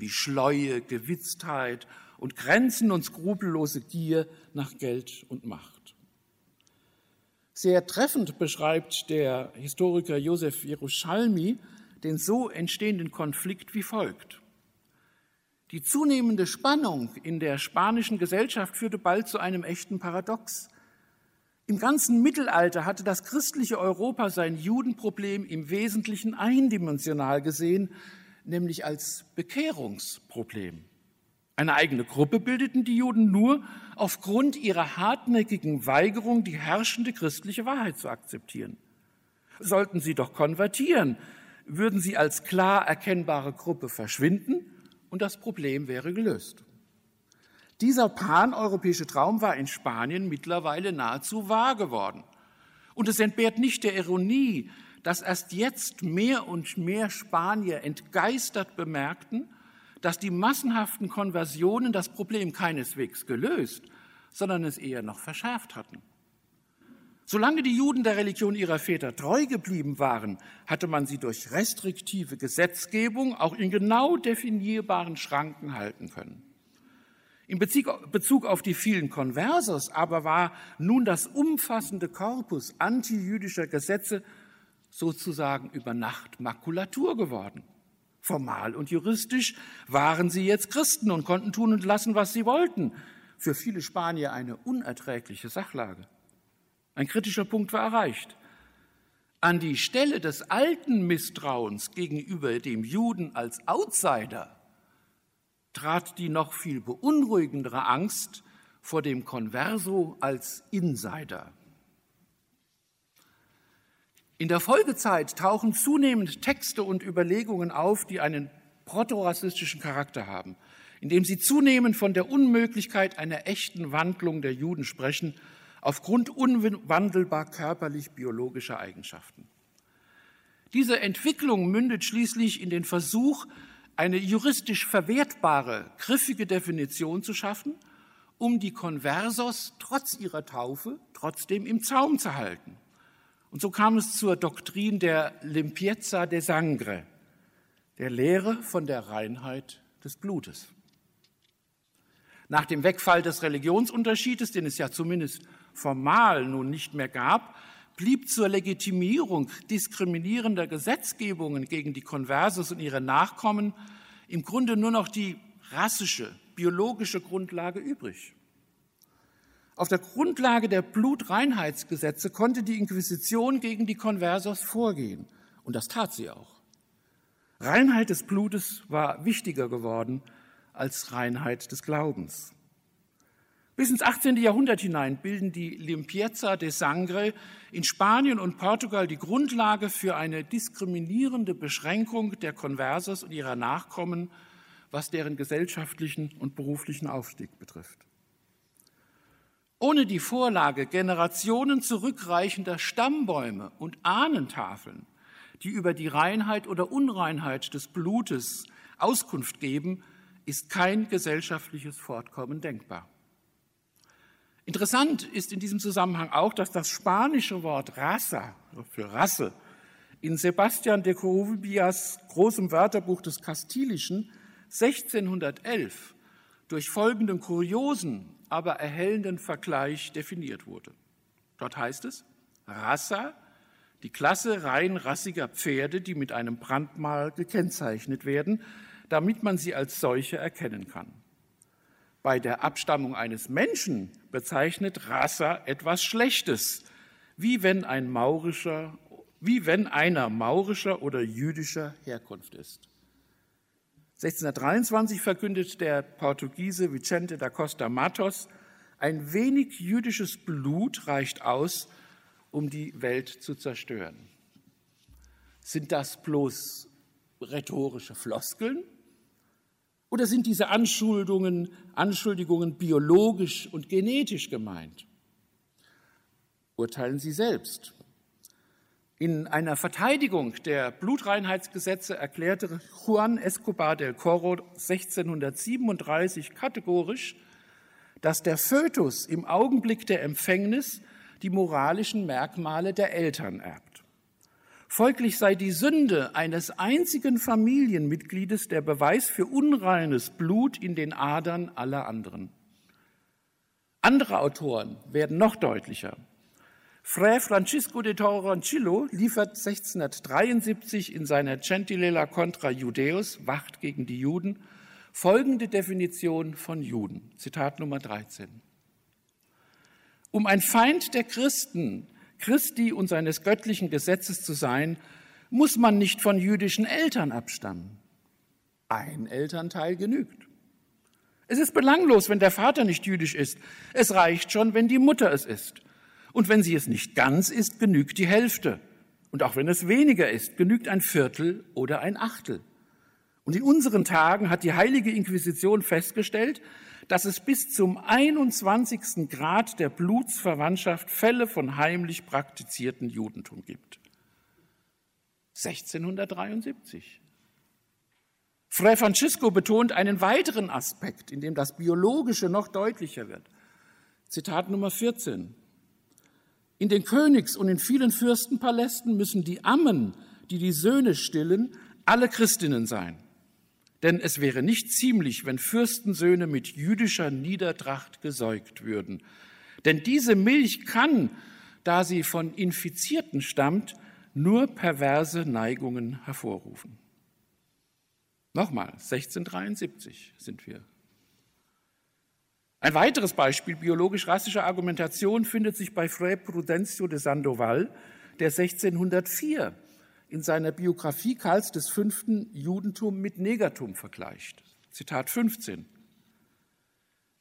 wie Schleue, Gewitztheit und grenzen- und skrupellose Gier nach Geld und Macht. Sehr treffend beschreibt der Historiker Josef Jerusalmi den so entstehenden Konflikt wie folgt. Die zunehmende Spannung in der spanischen Gesellschaft führte bald zu einem echten Paradox. Im ganzen Mittelalter hatte das christliche Europa sein Judenproblem im Wesentlichen eindimensional gesehen, nämlich als Bekehrungsproblem. Eine eigene Gruppe bildeten die Juden nur aufgrund ihrer hartnäckigen Weigerung, die herrschende christliche Wahrheit zu akzeptieren. Sollten sie doch konvertieren, würden sie als klar erkennbare Gruppe verschwinden und das Problem wäre gelöst. Dieser paneuropäische Traum war in Spanien mittlerweile nahezu wahr geworden. Und es entbehrt nicht der Ironie, dass erst jetzt mehr und mehr Spanier entgeistert bemerkten, dass die massenhaften Konversionen das Problem keineswegs gelöst, sondern es eher noch verschärft hatten. Solange die Juden der Religion ihrer Väter treu geblieben waren, hatte man sie durch restriktive Gesetzgebung auch in genau definierbaren Schranken halten können. In Bezug auf die vielen Konversos aber war nun das umfassende Korpus antijüdischer Gesetze sozusagen über Nacht Makulatur geworden. Formal und juristisch waren sie jetzt Christen und konnten tun und lassen, was sie wollten. Für viele Spanier eine unerträgliche Sachlage. Ein kritischer Punkt war erreicht. An die Stelle des alten Misstrauens gegenüber dem Juden als Outsider trat die noch viel beunruhigendere Angst vor dem Converso als Insider. In der Folgezeit tauchen zunehmend Texte und Überlegungen auf, die einen protorassistischen Charakter haben, indem sie zunehmend von der Unmöglichkeit einer echten Wandlung der Juden sprechen, aufgrund unwandelbar körperlich-biologischer Eigenschaften. Diese Entwicklung mündet schließlich in den Versuch, eine juristisch verwertbare, griffige Definition zu schaffen, um die Conversos trotz ihrer Taufe trotzdem im Zaum zu halten. Und so kam es zur Doktrin der Limpiezza de Sangre, der Lehre von der Reinheit des Blutes. Nach dem Wegfall des Religionsunterschiedes, den es ja zumindest formal nun nicht mehr gab, blieb zur Legitimierung diskriminierender Gesetzgebungen gegen die Konversos und ihre Nachkommen im Grunde nur noch die rassische, biologische Grundlage übrig. Auf der Grundlage der Blutreinheitsgesetze konnte die Inquisition gegen die Konversos vorgehen. Und das tat sie auch. Reinheit des Blutes war wichtiger geworden als Reinheit des Glaubens. Bis ins 18. Jahrhundert hinein bilden die Limpieza de Sangre in Spanien und Portugal die Grundlage für eine diskriminierende Beschränkung der Conversos und ihrer Nachkommen, was deren gesellschaftlichen und beruflichen Aufstieg betrifft. Ohne die Vorlage Generationen zurückreichender Stammbäume und Ahnentafeln, die über die Reinheit oder Unreinheit des Blutes Auskunft geben, ist kein gesellschaftliches Fortkommen denkbar. Interessant ist in diesem Zusammenhang auch, dass das spanische Wort Raza für Rasse in Sebastian de Corubias großem Wörterbuch des Kastilischen 1611 durch folgenden kuriosen, aber erhellenden Vergleich definiert wurde. Dort heißt es, Rassa, die Klasse rein rassiger Pferde, die mit einem Brandmal gekennzeichnet werden, damit man sie als solche erkennen kann. Bei der Abstammung eines Menschen bezeichnet Rassa etwas Schlechtes, wie wenn ein maurischer, wie wenn einer maurischer oder jüdischer Herkunft ist. 1623 verkündet der Portugiese Vicente da Costa Matos, ein wenig jüdisches Blut reicht aus, um die Welt zu zerstören. Sind das bloß rhetorische Floskeln? Oder sind diese Anschuldigungen, Anschuldigungen biologisch und genetisch gemeint? Urteilen Sie selbst. In einer Verteidigung der Blutreinheitsgesetze erklärte Juan Escobar del Corro 1637 kategorisch, dass der Fötus im Augenblick der Empfängnis die moralischen Merkmale der Eltern erbt. Folglich sei die Sünde eines einzigen Familienmitgliedes der Beweis für unreines Blut in den Adern aller anderen. Andere Autoren werden noch deutlicher. Fray Francisco de Toroncillo liefert 1673 in seiner Centinela contra Judeus, Wacht gegen die Juden, folgende Definition von Juden. Zitat Nummer 13. Um ein Feind der Christen Christi und seines göttlichen Gesetzes zu sein, muss man nicht von jüdischen Eltern abstammen. Ein Elternteil genügt. Es ist belanglos, wenn der Vater nicht jüdisch ist. Es reicht schon, wenn die Mutter es ist. Und wenn sie es nicht ganz ist, genügt die Hälfte. Und auch wenn es weniger ist, genügt ein Viertel oder ein Achtel. Und in unseren Tagen hat die heilige Inquisition festgestellt, dass es bis zum 21. Grad der Blutsverwandtschaft Fälle von heimlich praktizierten Judentum gibt. 1673. Fray Francisco betont einen weiteren Aspekt, in dem das Biologische noch deutlicher wird. Zitat Nummer 14. In den Königs- und in vielen Fürstenpalästen müssen die Ammen, die die Söhne stillen, alle Christinnen sein. Denn es wäre nicht ziemlich, wenn Fürstensöhne mit jüdischer Niedertracht gesäugt würden. Denn diese Milch kann, da sie von Infizierten stammt, nur perverse Neigungen hervorrufen. Nochmal, 1673 sind wir. Ein weiteres Beispiel biologisch-rassischer Argumentation findet sich bei Fray Prudencio de Sandoval, der 1604 in seiner Biografie Karls V. Judentum mit Negatum vergleicht. Zitat 15.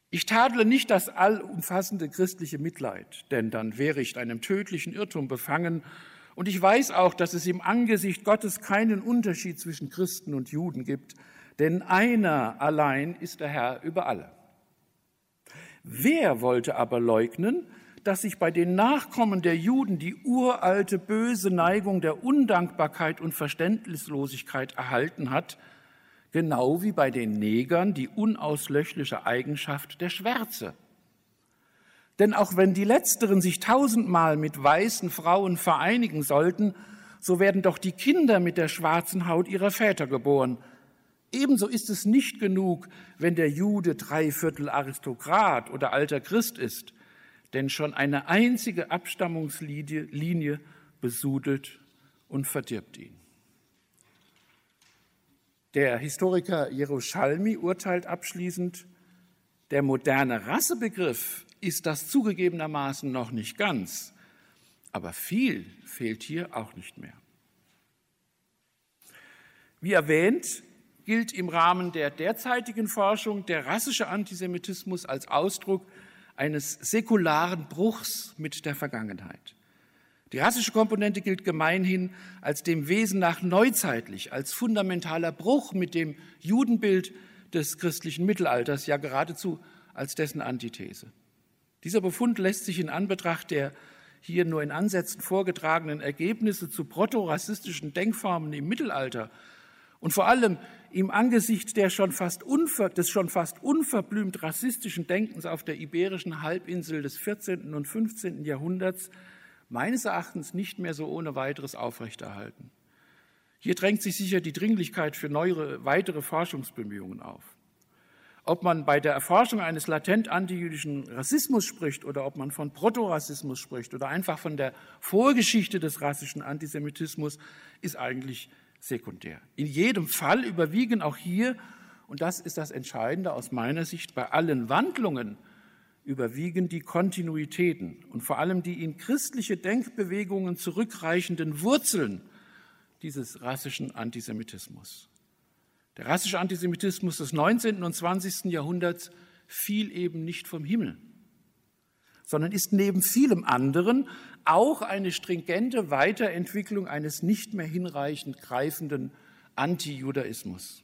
Ich tadle nicht das allumfassende christliche Mitleid, denn dann wäre ich einem tödlichen Irrtum befangen Und ich weiß auch, dass es im Angesicht Gottes keinen Unterschied zwischen Christen und Juden gibt, denn einer allein ist der Herr über alle. Wer wollte aber leugnen, dass sich bei den Nachkommen der Juden die uralte böse Neigung der Undankbarkeit und Verständnislosigkeit erhalten hat, genau wie bei den Negern die unauslöschliche Eigenschaft der Schwärze? Denn auch wenn die Letzteren sich tausendmal mit weißen Frauen vereinigen sollten, so werden doch die Kinder mit der schwarzen Haut ihrer Väter geboren. Ebenso ist es nicht genug, wenn der Jude dreiviertel Aristokrat oder alter Christ ist, denn schon eine einzige Abstammungslinie besudelt und verdirbt ihn. Der Historiker Jerusalmi urteilt abschließend, der moderne Rassebegriff ist das zugegebenermaßen noch nicht ganz, aber viel fehlt hier auch nicht mehr. Wie erwähnt, gilt im Rahmen der derzeitigen Forschung der rassische Antisemitismus als Ausdruck eines säkularen Bruchs mit der Vergangenheit. Die rassische Komponente gilt gemeinhin als dem Wesen nach neuzeitlich, als fundamentaler Bruch mit dem Judenbild des christlichen Mittelalters, ja geradezu als dessen Antithese. Dieser Befund lässt sich in Anbetracht der hier nur in Ansätzen vorgetragenen Ergebnisse zu protorassistischen Denkformen im Mittelalter und vor allem im Angesicht der schon unver, des schon fast unverblümt rassistischen Denkens auf der iberischen Halbinsel des 14. und 15. Jahrhunderts meines Erachtens nicht mehr so ohne weiteres aufrechterhalten. Hier drängt sich sicher die Dringlichkeit für neuere, weitere Forschungsbemühungen auf. Ob man bei der Erforschung eines latent antijüdischen Rassismus spricht oder ob man von Protorassismus spricht oder einfach von der Vorgeschichte des rassischen Antisemitismus, ist eigentlich sekundär. In jedem Fall überwiegen auch hier, und das ist das Entscheidende aus meiner Sicht, bei allen Wandlungen überwiegen die Kontinuitäten und vor allem die in christliche Denkbewegungen zurückreichenden Wurzeln dieses rassischen Antisemitismus. Der rassische Antisemitismus des 19. und 20. Jahrhunderts fiel eben nicht vom Himmel, sondern ist neben vielem anderen auch eine stringente Weiterentwicklung eines nicht mehr hinreichend greifenden Antijudaismus.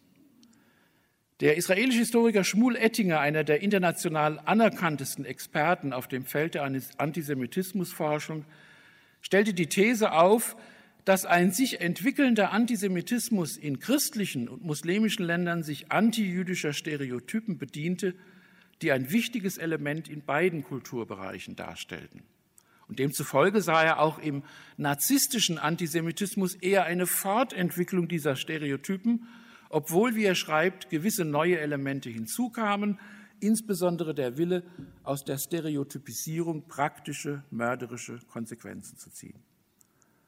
Der israelische Historiker Schmuel Ettinger, einer der international anerkanntesten Experten auf dem Feld der Antisemitismusforschung, stellte die These auf, dass ein sich entwickelnder Antisemitismus in christlichen und muslimischen Ländern sich antijüdischer Stereotypen bediente, die ein wichtiges Element in beiden Kulturbereichen darstellten. Und demzufolge sah er auch im narzisstischen Antisemitismus eher eine Fortentwicklung dieser Stereotypen, obwohl, wie er schreibt, gewisse neue Elemente hinzukamen, insbesondere der Wille, aus der Stereotypisierung praktische, mörderische Konsequenzen zu ziehen.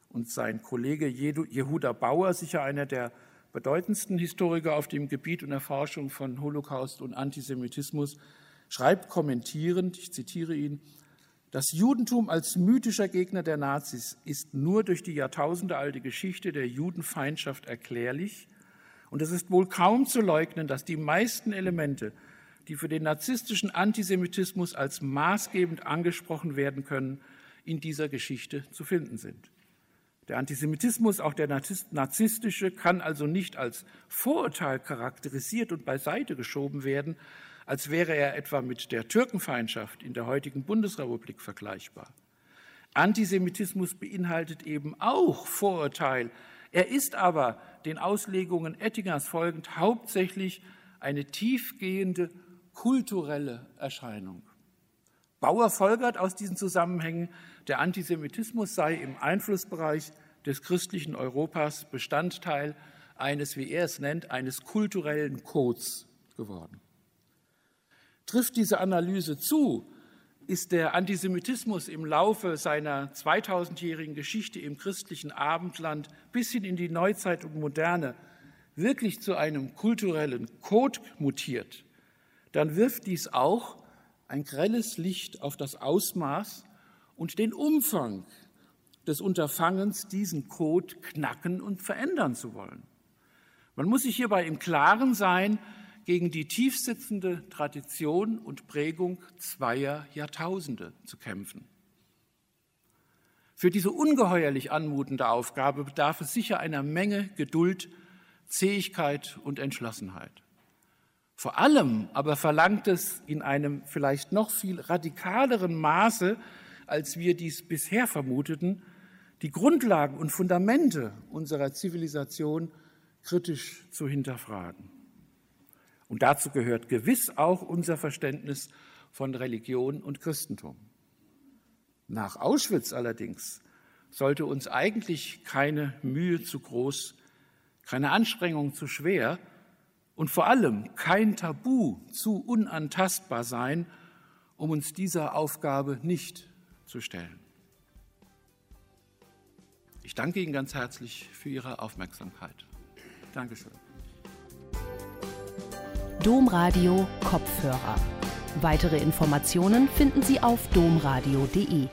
Und sein Kollege Jehuda Bauer, sicher einer der bedeutendsten Historiker auf dem Gebiet und Erforschung von Holocaust und Antisemitismus, schreibt kommentierend, ich zitiere ihn, das Judentum als mythischer Gegner der Nazis ist nur durch die jahrtausendealte Geschichte der Judenfeindschaft erklärlich und es ist wohl kaum zu leugnen, dass die meisten Elemente, die für den narzisstischen Antisemitismus als maßgebend angesprochen werden können, in dieser Geschichte zu finden sind. Der Antisemitismus, auch der narzisstische, kann also nicht als Vorurteil charakterisiert und beiseite geschoben werden, als wäre er etwa mit der Türkenfeindschaft in der heutigen Bundesrepublik vergleichbar. Antisemitismus beinhaltet eben auch Vorurteil. Er ist aber den Auslegungen Ettingers folgend hauptsächlich eine tiefgehende kulturelle Erscheinung. Bauer folgert aus diesen Zusammenhängen, der Antisemitismus sei im Einflussbereich des christlichen Europas Bestandteil eines, wie er es nennt, eines kulturellen Codes geworden. Trifft diese Analyse zu, ist der Antisemitismus im Laufe seiner 2000-jährigen Geschichte im christlichen Abendland bis hin in die Neuzeit und Moderne wirklich zu einem kulturellen Code mutiert, dann wirft dies auch ein grelles Licht auf das Ausmaß und den Umfang des Unterfangens, diesen Code knacken und verändern zu wollen. Man muss sich hierbei im Klaren sein, gegen die tiefsitzende Tradition und Prägung zweier Jahrtausende zu kämpfen. Für diese ungeheuerlich anmutende Aufgabe bedarf es sicher einer Menge Geduld, Zähigkeit und Entschlossenheit. Vor allem aber verlangt es in einem vielleicht noch viel radikaleren Maße, als wir dies bisher vermuteten, die Grundlagen und Fundamente unserer Zivilisation kritisch zu hinterfragen. Und dazu gehört gewiss auch unser Verständnis von Religion und Christentum. Nach Auschwitz allerdings sollte uns eigentlich keine Mühe zu groß, keine Anstrengung zu schwer und vor allem kein Tabu zu unantastbar sein, um uns dieser Aufgabe nicht zu stellen. Ich danke Ihnen ganz herzlich für Ihre Aufmerksamkeit. Dankeschön. Domradio Kopfhörer. Weitere Informationen finden Sie auf domradio.de.